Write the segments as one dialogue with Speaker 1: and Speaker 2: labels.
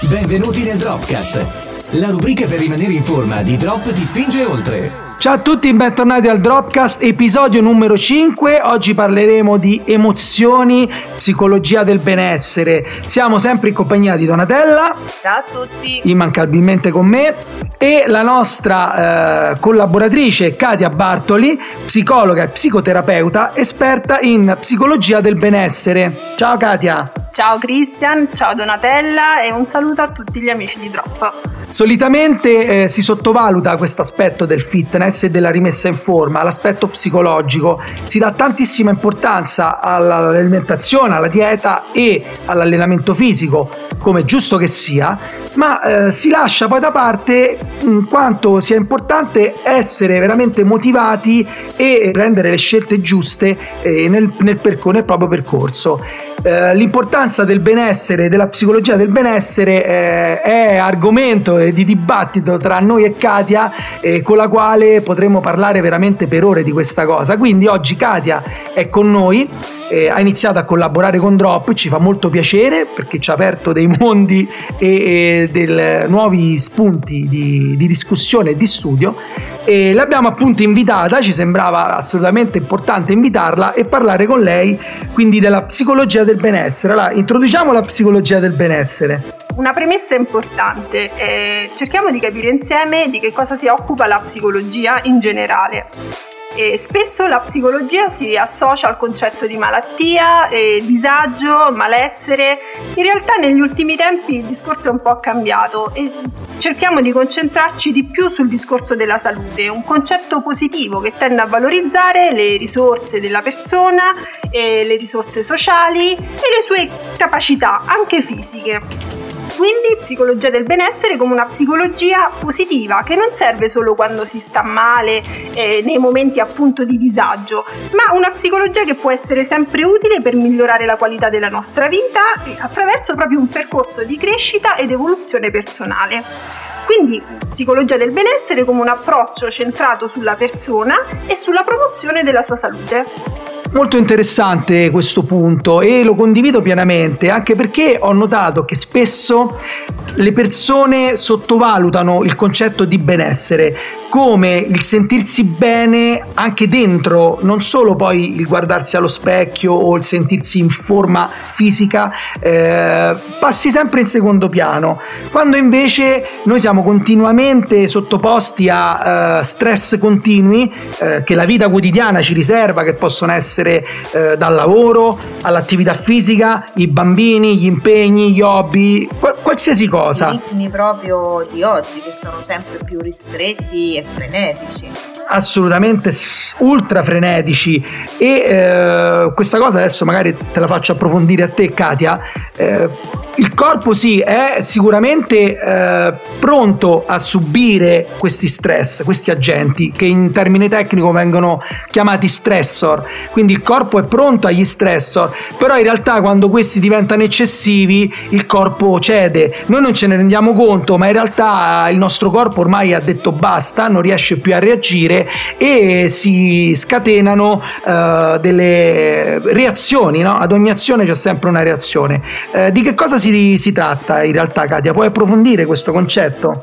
Speaker 1: Benvenuti nel Dropcast, la rubrica per rimanere in forma di Drop ti spinge oltre.
Speaker 2: Ciao a tutti, bentornati al Dropcast, episodio numero 5. Oggi parleremo di emozioni, psicologia del benessere. Siamo sempre in compagnia di Donatella.
Speaker 3: Ciao a tutti.
Speaker 2: Immancabilmente con me. E la nostra eh, collaboratrice Katia Bartoli, psicologa e psicoterapeuta, esperta in psicologia del benessere. Ciao Katia.
Speaker 4: Ciao Christian, ciao Donatella e un saluto a tutti gli amici di Drop.
Speaker 2: Solitamente eh, si sottovaluta questo aspetto del fitness e della rimessa in forma, l'aspetto psicologico. Si dà tantissima importanza all'alimentazione, alla dieta e all'allenamento fisico, come giusto che sia, ma eh, si lascia poi da parte in quanto sia importante essere veramente motivati e prendere le scelte giuste eh, nel, nel, percor- nel proprio percorso. Eh, l'importanza del benessere, della psicologia del benessere eh, è argomento di dibattito tra noi e Katia eh, con la quale potremmo parlare veramente per ore di questa cosa. Quindi oggi Katia è con noi, eh, ha iniziato a collaborare con Drop, ci fa molto piacere perché ci ha aperto dei mondi e, e dei nuovi spunti di, di discussione e di studio e l'abbiamo appunto invitata, ci sembrava assolutamente importante invitarla e parlare con lei quindi della psicologia del benessere. Allora, introduciamo la psicologia del benessere.
Speaker 4: Una premessa importante, eh, cerchiamo di capire insieme di che cosa si occupa la psicologia in generale. E spesso la psicologia si associa al concetto di malattia, disagio, malessere. In realtà negli ultimi tempi il discorso è un po' cambiato e cerchiamo di concentrarci di più sul discorso della salute, un concetto positivo che tende a valorizzare le risorse della persona, le risorse sociali e le sue capacità anche fisiche. Quindi psicologia del benessere come una psicologia positiva che non serve solo quando si sta male, eh, nei momenti appunto di disagio, ma una psicologia che può essere sempre utile per migliorare la qualità della nostra vita attraverso proprio un percorso di crescita ed evoluzione personale. Quindi psicologia del benessere come un approccio centrato sulla persona e sulla promozione della sua salute.
Speaker 2: Molto interessante questo punto e lo condivido pienamente anche perché ho notato che spesso le persone sottovalutano il concetto di benessere come il sentirsi bene anche dentro, non solo poi il guardarsi allo specchio o il sentirsi in forma fisica, eh, passi sempre in secondo piano, quando invece noi siamo continuamente sottoposti a uh, stress continui uh, che la vita quotidiana ci riserva, che possono essere uh, dal lavoro all'attività fisica, i bambini, gli impegni, gli hobby, qualsiasi cosa.
Speaker 3: I ritmi proprio di oggi che sono sempre più ristretti e frenetici.
Speaker 2: Assolutamente ultra frenetici. E eh, questa cosa adesso magari te la faccio approfondire a te Katia. Eh, il corpo sì è sicuramente eh, pronto a subire questi stress, questi agenti che in termine tecnico vengono chiamati stressor, quindi il corpo è pronto agli stressor, però in realtà quando questi diventano eccessivi il corpo cede, noi non ce ne rendiamo conto, ma in realtà il nostro corpo ormai ha detto basta, non riesce più a reagire e si scatenano uh, delle reazioni, no? ad ogni azione c'è sempre una reazione. Uh, di che cosa si si, si tratta in realtà, Katia? Puoi approfondire questo concetto?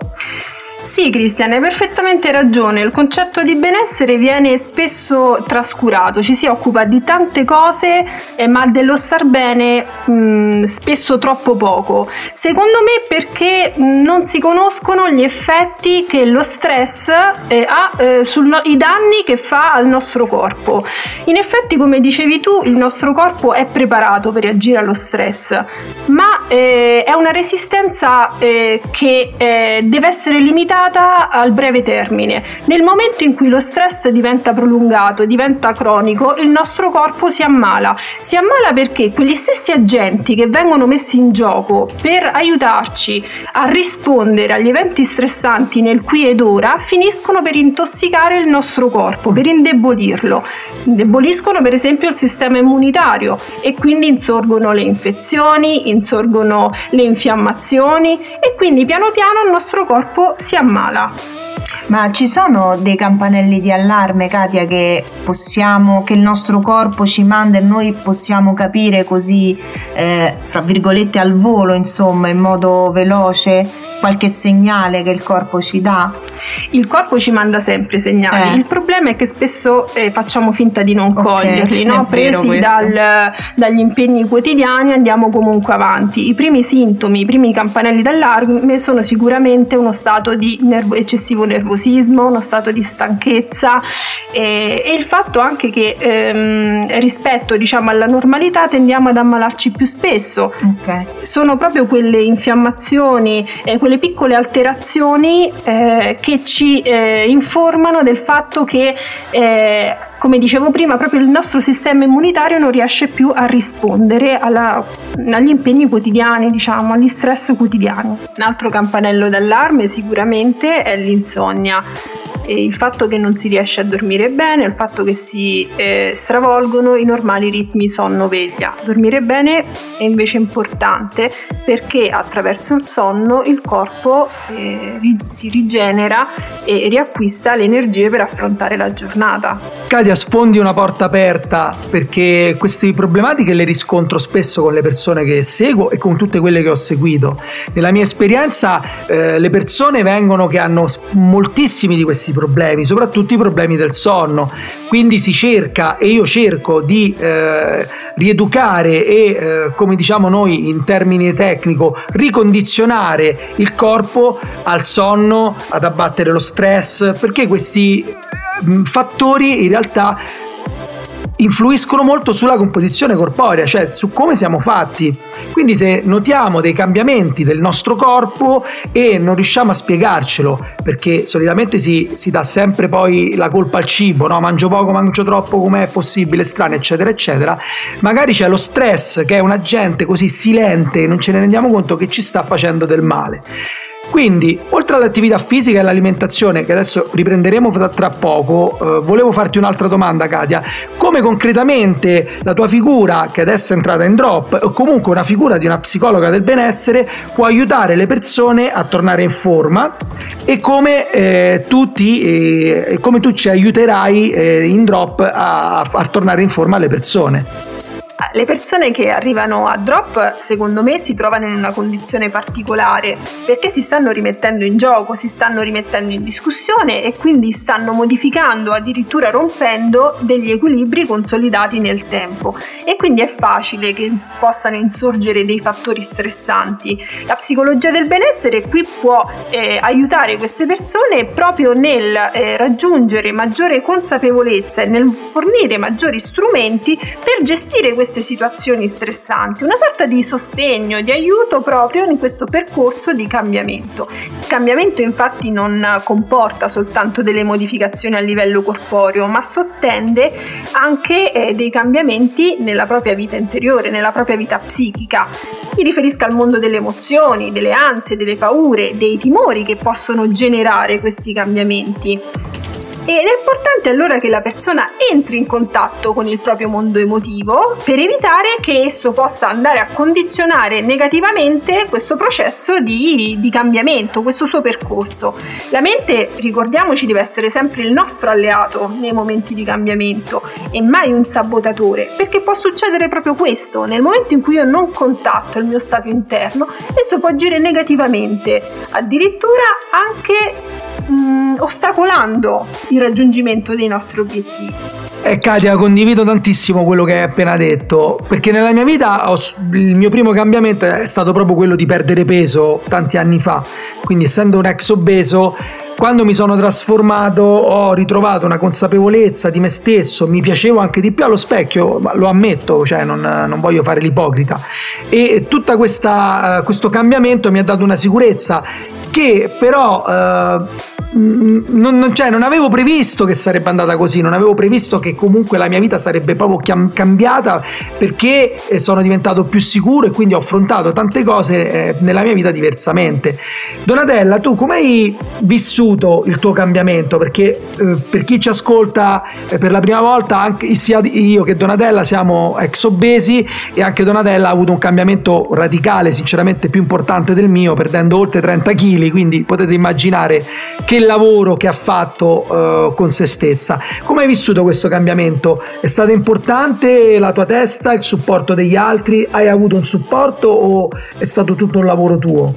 Speaker 4: Sì, Cristian, hai perfettamente ragione. Il concetto di benessere viene spesso trascurato, ci si occupa di tante cose, ma dello star bene mh, mm, spesso troppo poco. Secondo me perché non si conoscono gli effetti che lo stress eh, ha eh, sui no- danni che fa al nostro corpo. In effetti, come dicevi tu, il nostro corpo è preparato per reagire allo stress, ma eh, è una resistenza eh, che eh, deve essere limitata limitata al breve termine. Nel momento in cui lo stress diventa prolungato, diventa cronico, il nostro corpo si ammala. Si ammala perché quegli stessi agenti che vengono messi in gioco per aiutarci a rispondere agli eventi stressanti nel qui ed ora finiscono per intossicare il nostro corpo, per indebolirlo. Indeboliscono per esempio il sistema immunitario e quindi insorgono le infezioni, insorgono le infiammazioni e quindi piano piano il nostro corpo si ammala ammala.
Speaker 3: Ma ci sono dei campanelli di allarme, Katia, che possiamo, che il nostro corpo ci manda e noi possiamo capire così, eh, fra virgolette, al volo, insomma, in modo veloce, qualche segnale che il corpo ci dà?
Speaker 4: Il corpo ci manda sempre segnali, eh. il problema è che spesso eh, facciamo finta di non okay. coglierli, no? presi dal, dagli impegni quotidiani andiamo comunque avanti. I primi sintomi, i primi campanelli d'allarme sono sicuramente uno stato di nervo- eccessivo nervosismo, uno stato di stanchezza e, e il fatto anche che ehm, rispetto diciamo, alla normalità tendiamo ad ammalarci più spesso. Okay. Sono proprio quelle infiammazioni, eh, quelle piccole alterazioni eh, che ci eh, informano del fatto che eh, come dicevo prima, proprio il nostro sistema immunitario non riesce più a rispondere alla, agli impegni quotidiani, diciamo, agli stress quotidiani. Un altro campanello d'allarme sicuramente è l'insonnia il fatto che non si riesce a dormire bene, il fatto che si eh, stravolgono i normali ritmi sonno-veglia. Dormire bene è invece importante perché attraverso il sonno il corpo eh, si rigenera e riacquista le energie per affrontare la giornata.
Speaker 2: Katia, sfondi una porta aperta perché queste problematiche le riscontro spesso con le persone che seguo e con tutte quelle che ho seguito. Nella mia esperienza eh, le persone vengono che hanno moltissimi di questi problemi, soprattutto i problemi del sonno. Quindi si cerca e io cerco di eh, rieducare e, eh, come diciamo noi in termini tecnico, ricondizionare il corpo al sonno, ad abbattere lo stress, perché questi mm, fattori in realtà influiscono molto sulla composizione corporea, cioè su come siamo fatti. Quindi se notiamo dei cambiamenti del nostro corpo e non riusciamo a spiegarcelo, perché solitamente si, si dà sempre poi la colpa al cibo, no? mangio poco, mangio troppo, com'è possibile, strano, eccetera, eccetera, magari c'è lo stress che è un agente così silente, non ce ne rendiamo conto che ci sta facendo del male. Quindi, oltre all'attività fisica e all'alimentazione, che adesso riprenderemo tra poco, eh, volevo farti un'altra domanda, Katia. Come concretamente la tua figura, che adesso è entrata in drop, o comunque una figura di una psicologa del benessere, può aiutare le persone a tornare in forma e come, eh, tu, ti, eh, come tu ci aiuterai eh, in drop a, a tornare in forma alle persone?
Speaker 4: Le persone che arrivano a drop, secondo me, si trovano in una condizione particolare perché si stanno rimettendo in gioco, si stanno rimettendo in discussione e quindi stanno modificando, addirittura rompendo degli equilibri consolidati nel tempo. E quindi è facile che possano insorgere dei fattori stressanti. La psicologia del benessere qui può eh, aiutare queste persone proprio nel eh, raggiungere maggiore consapevolezza e nel fornire maggiori strumenti per gestire queste situazioni stressanti, una sorta di sostegno, di aiuto proprio in questo percorso di cambiamento. Il cambiamento infatti non comporta soltanto delle modificazioni a livello corporeo, ma sottende anche eh, dei cambiamenti nella propria vita interiore, nella propria vita psichica. Mi riferisco al mondo delle emozioni, delle ansie, delle paure, dei timori che possono generare questi cambiamenti. Ed è importante allora che la persona entri in contatto con il proprio mondo emotivo per evitare che esso possa andare a condizionare negativamente questo processo di, di cambiamento, questo suo percorso. La mente, ricordiamoci, deve essere sempre il nostro alleato nei momenti di cambiamento e mai un sabotatore, perché può succedere proprio questo. Nel momento in cui io non contatto il mio stato interno, esso può agire negativamente, addirittura anche mh, mm, ostacolando il raggiungimento dei nostri obiettivi.
Speaker 2: Eh, Katia, condivido tantissimo quello che hai appena detto, perché nella mia vita ho, il mio primo cambiamento è stato proprio quello di perdere peso tanti anni fa, quindi essendo un ex obeso quando mi sono trasformato ho ritrovato una consapevolezza di me stesso, mi piacevo anche di più allo specchio, lo ammetto, cioè non, non voglio fare l'ipocrita. E tutto questo cambiamento mi ha dato una sicurezza che però eh, non, non, cioè, non, avevo previsto che sarebbe andata così, non avevo previsto che comunque la mia vita sarebbe proprio cambiata perché eh, sono diventato più sicuro e quindi ho affrontato tante cose eh, nella mia vita diversamente. Donatella, tu come hai vissuto il tuo cambiamento? Perché eh, per chi ci ascolta eh, per la prima volta, anche sia io che Donatella siamo ex obesi e anche Donatella ha avuto un cambiamento radicale, sinceramente più importante del mio, perdendo oltre 30 kg, quindi potete immaginare che del lavoro che ha fatto uh, con se stessa. Come hai vissuto questo cambiamento? È stato importante la tua testa, il supporto degli altri? Hai avuto un supporto o è stato tutto un lavoro tuo?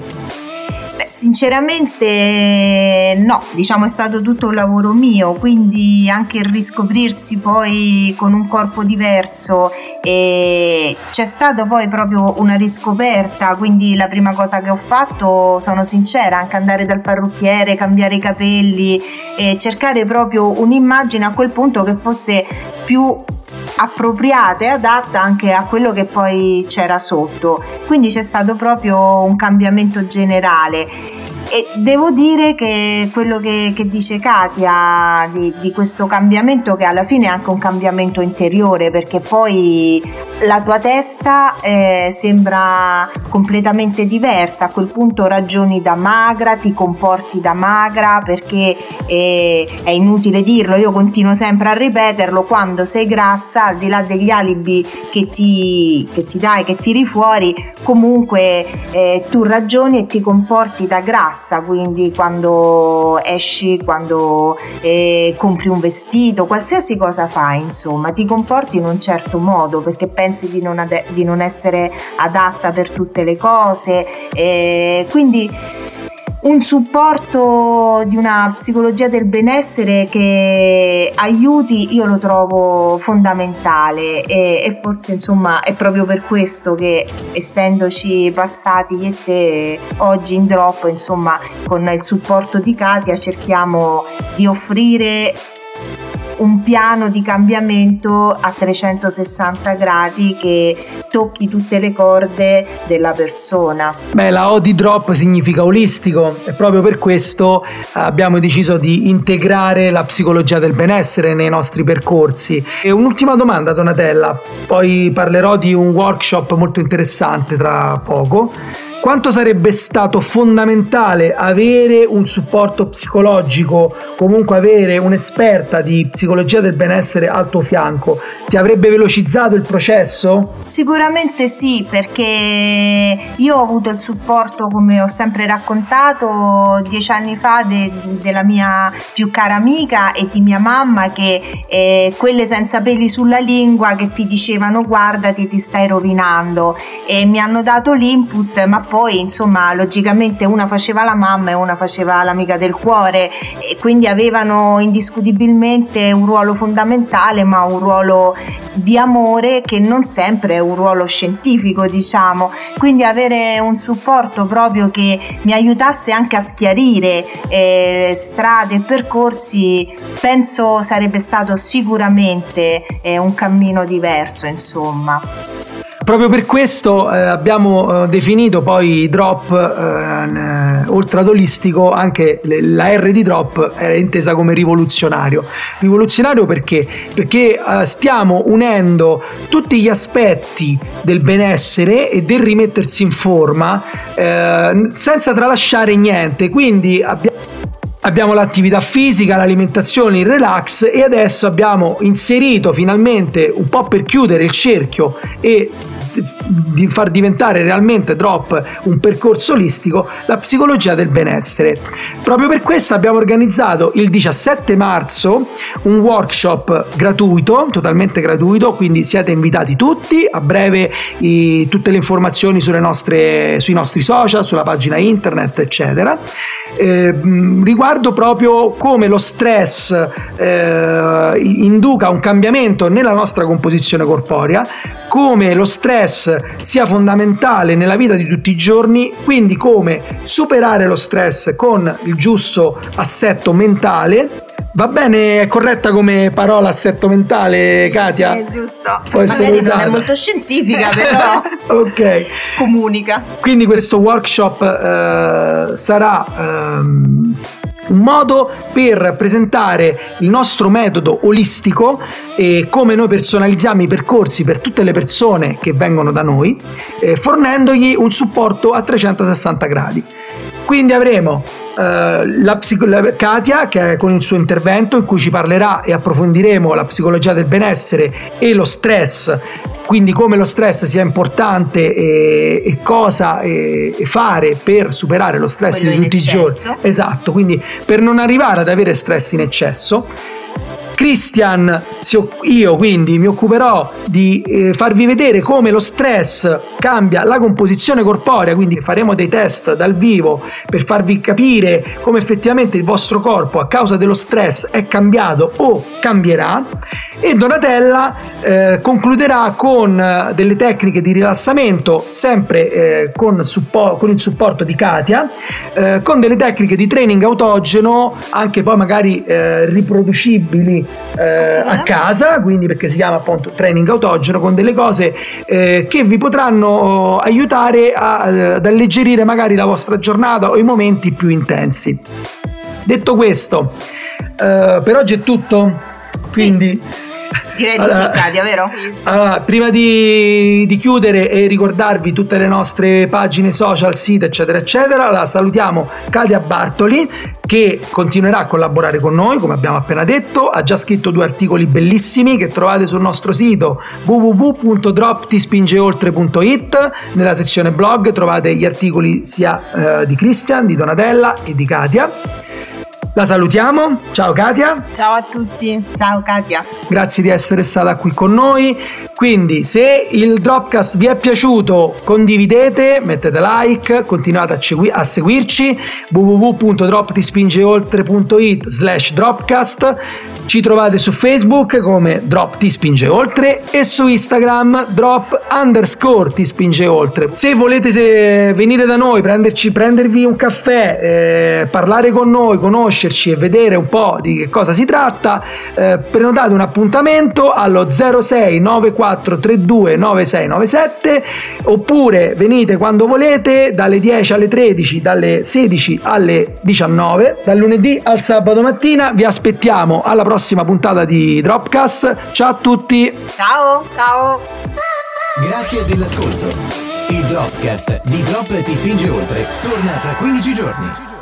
Speaker 3: Sinceramente no, diciamo è stato tutto un lavoro mio, quindi anche il riscoprirsi poi con un corpo diverso e c'è stata poi proprio una riscoperta, quindi la prima cosa che ho fatto, sono sincera, anche andare dal parrucchiere, cambiare i capelli e cercare proprio un'immagine a quel punto che fosse più appropriata e adatta anche a quello che poi c'era sotto. Quindi c'è stato proprio un cambiamento generale e devo dire che quello che, che dice Katia di, di, questo cambiamento, che alla fine è anche un cambiamento interiore, perché poi la tua testa eh, sembra completamente diversa, a quel punto ragioni da magra, ti comporti da magra, perché eh, è inutile dirlo, io continuo sempre a ripeterlo, quando sei grassa, al di là degli alibi che ti, che ti dai, che tiri fuori, comunque eh, tu ragioni e ti comporti da grassa passa, quindi quando esci, quando eh, compri un vestito, qualsiasi cosa fai, insomma, ti comporti in un certo modo perché pensi di non, ade- di non essere adatta per tutte le cose. Eh, quindi un supporto di una psicologia del benessere che aiuti io lo trovo fondamentale e, e, forse insomma è proprio per questo che essendoci passati io e te oggi in drop insomma con il supporto di Katia cerchiamo di offrire un piano di cambiamento a 360 gradi che tocchi tutte le corde della persona.
Speaker 2: Beh, la O di drop significa olistico e proprio per questo abbiamo deciso di integrare la psicologia del benessere nei nostri percorsi. E un'ultima domanda, Donatella, poi parlerò di un workshop molto interessante tra poco quanto sarebbe stato fondamentale avere un supporto psicologico, comunque avere un'esperta di psicologia del benessere al tuo fianco, ti avrebbe velocizzato il processo?
Speaker 3: Sicuramente sì, perché io ho avuto il supporto, come ho sempre raccontato, dieci anni fa de- della mia più cara amica e di mia mamma, che eh, quelle senza peli sulla lingua che ti dicevano guardati ti stai rovinando e mi hanno dato l'input, ma poi poi insomma logicamente una faceva la mamma e una faceva l'amica del cuore e quindi avevano indiscutibilmente un ruolo fondamentale ma un ruolo di amore che non sempre è un ruolo scientifico diciamo. Quindi avere un supporto proprio che mi aiutasse anche a schiarire eh, strade e percorsi penso sarebbe stato sicuramente eh, un cammino diverso insomma
Speaker 2: Proprio per questo eh, abbiamo eh, definito poi drop, eh, oltre ad olistico, anche la R di drop è intesa come rivoluzionario. Rivoluzionario perché? Perché eh, stiamo unendo tutti gli aspetti del benessere e del rimettersi in forma eh, senza tralasciare niente. Quindi abbiamo abbiamo l'attività fisica, l'alimentazione, il relax e adesso abbiamo inserito finalmente un po' per chiudere il cerchio e di far diventare realmente Drop un percorso olistico, la psicologia del benessere. Proprio per questo abbiamo organizzato il 17 marzo un workshop gratuito, totalmente gratuito, quindi siete invitati tutti, a breve i, tutte le informazioni nostre, sui nostri social, sulla pagina internet, eccetera. Eh, riguardo proprio come lo stress eh, induca un cambiamento nella nostra composizione corporea, come lo stress sia fondamentale nella vita di tutti i giorni, quindi come superare lo stress con il giusto assetto mentale Va bene, è corretta come parola assetto mentale, Katia?
Speaker 3: Sì, giusto. Può Magari non è molto scientifica, però
Speaker 2: ok.
Speaker 3: comunica.
Speaker 2: Quindi questo workshop eh, sarà ehm, un modo per presentare il nostro metodo olistico e come noi personalizziamo i percorsi per tutte le persone che vengono da noi, eh, fornendogli un supporto a 360 gradi. Quindi avremo la, psico- la Katia che con il suo intervento in cui ci parlerà e approfondiremo la psicologia del benessere e lo stress quindi come lo stress sia importante e, e cosa e, e fare per superare lo stress
Speaker 3: Quello
Speaker 2: di tutti i giorni. Esatto, quindi per non arrivare ad avere stress in eccesso. Christian, io quindi mi occuperò di eh, farvi vedere come lo stress cambia la composizione corporea, quindi faremo dei test dal vivo per farvi capire come effettivamente il vostro corpo a causa dello stress è cambiato o cambierà. E Donatella eh, concluderà con eh, delle tecniche di rilassamento sempre eh, con, suppo- con, il supporto di Katia eh, con delle tecniche di training autogeno anche poi magari eh, riproducibili eh, a casa quindi perché si chiama appunto training autogeno con delle cose che vi potranno aiutare a, ad alleggerire magari la vostra giornata o i momenti più intensi. Detto questo per oggi è tutto. Quindi
Speaker 3: sì. Direi di allora, sì, Katia, vero? Sì, sì.
Speaker 2: Allora, prima di, di, chiudere e ricordarvi tutte le nostre pagine social, sito, eccetera, eccetera, la salutiamo Katia Bartoli che continuerà a collaborare con noi, come abbiamo appena detto, ha già scritto due articoli bellissimi che trovate sul nostro sito www.droptispingeoltre.it. Nella sezione blog trovate gli articoli sia eh, di Christian, di Donatella e di Katia. La salutiamo. Ciao Katia.
Speaker 4: Ciao a tutti.
Speaker 3: Ciao Katia.
Speaker 2: Grazie di essere stata qui con noi. Quindi, se il Dropcast vi è piaciuto, condividete, mettete like, continuate a, segui- a seguirci www.droptispingeoltre.it slash dropcast ci trovate su Facebook come Drop Ti Spinge Oltre e su Instagram Drop underscore Ti Spinge Oltre. Se volete se venire da noi, prenderci, prendervi un caffè, eh, parlare con noi, conoscerci e vedere un po' di che cosa si tratta, eh, prenotate un appuntamento allo 06 9432 9697 oppure venite quando volete dalle 10 alle 13, dalle 16 alle 19, dal lunedì al sabato mattina. Vi aspettiamo alla prossima prossima puntata di Dropcast. Ciao a tutti.
Speaker 3: Ciao.
Speaker 4: Ciao.
Speaker 1: Grazie dell'ascolto. Il Dropcast di Drop ti spinge oltre. Torna tra 15 giorni.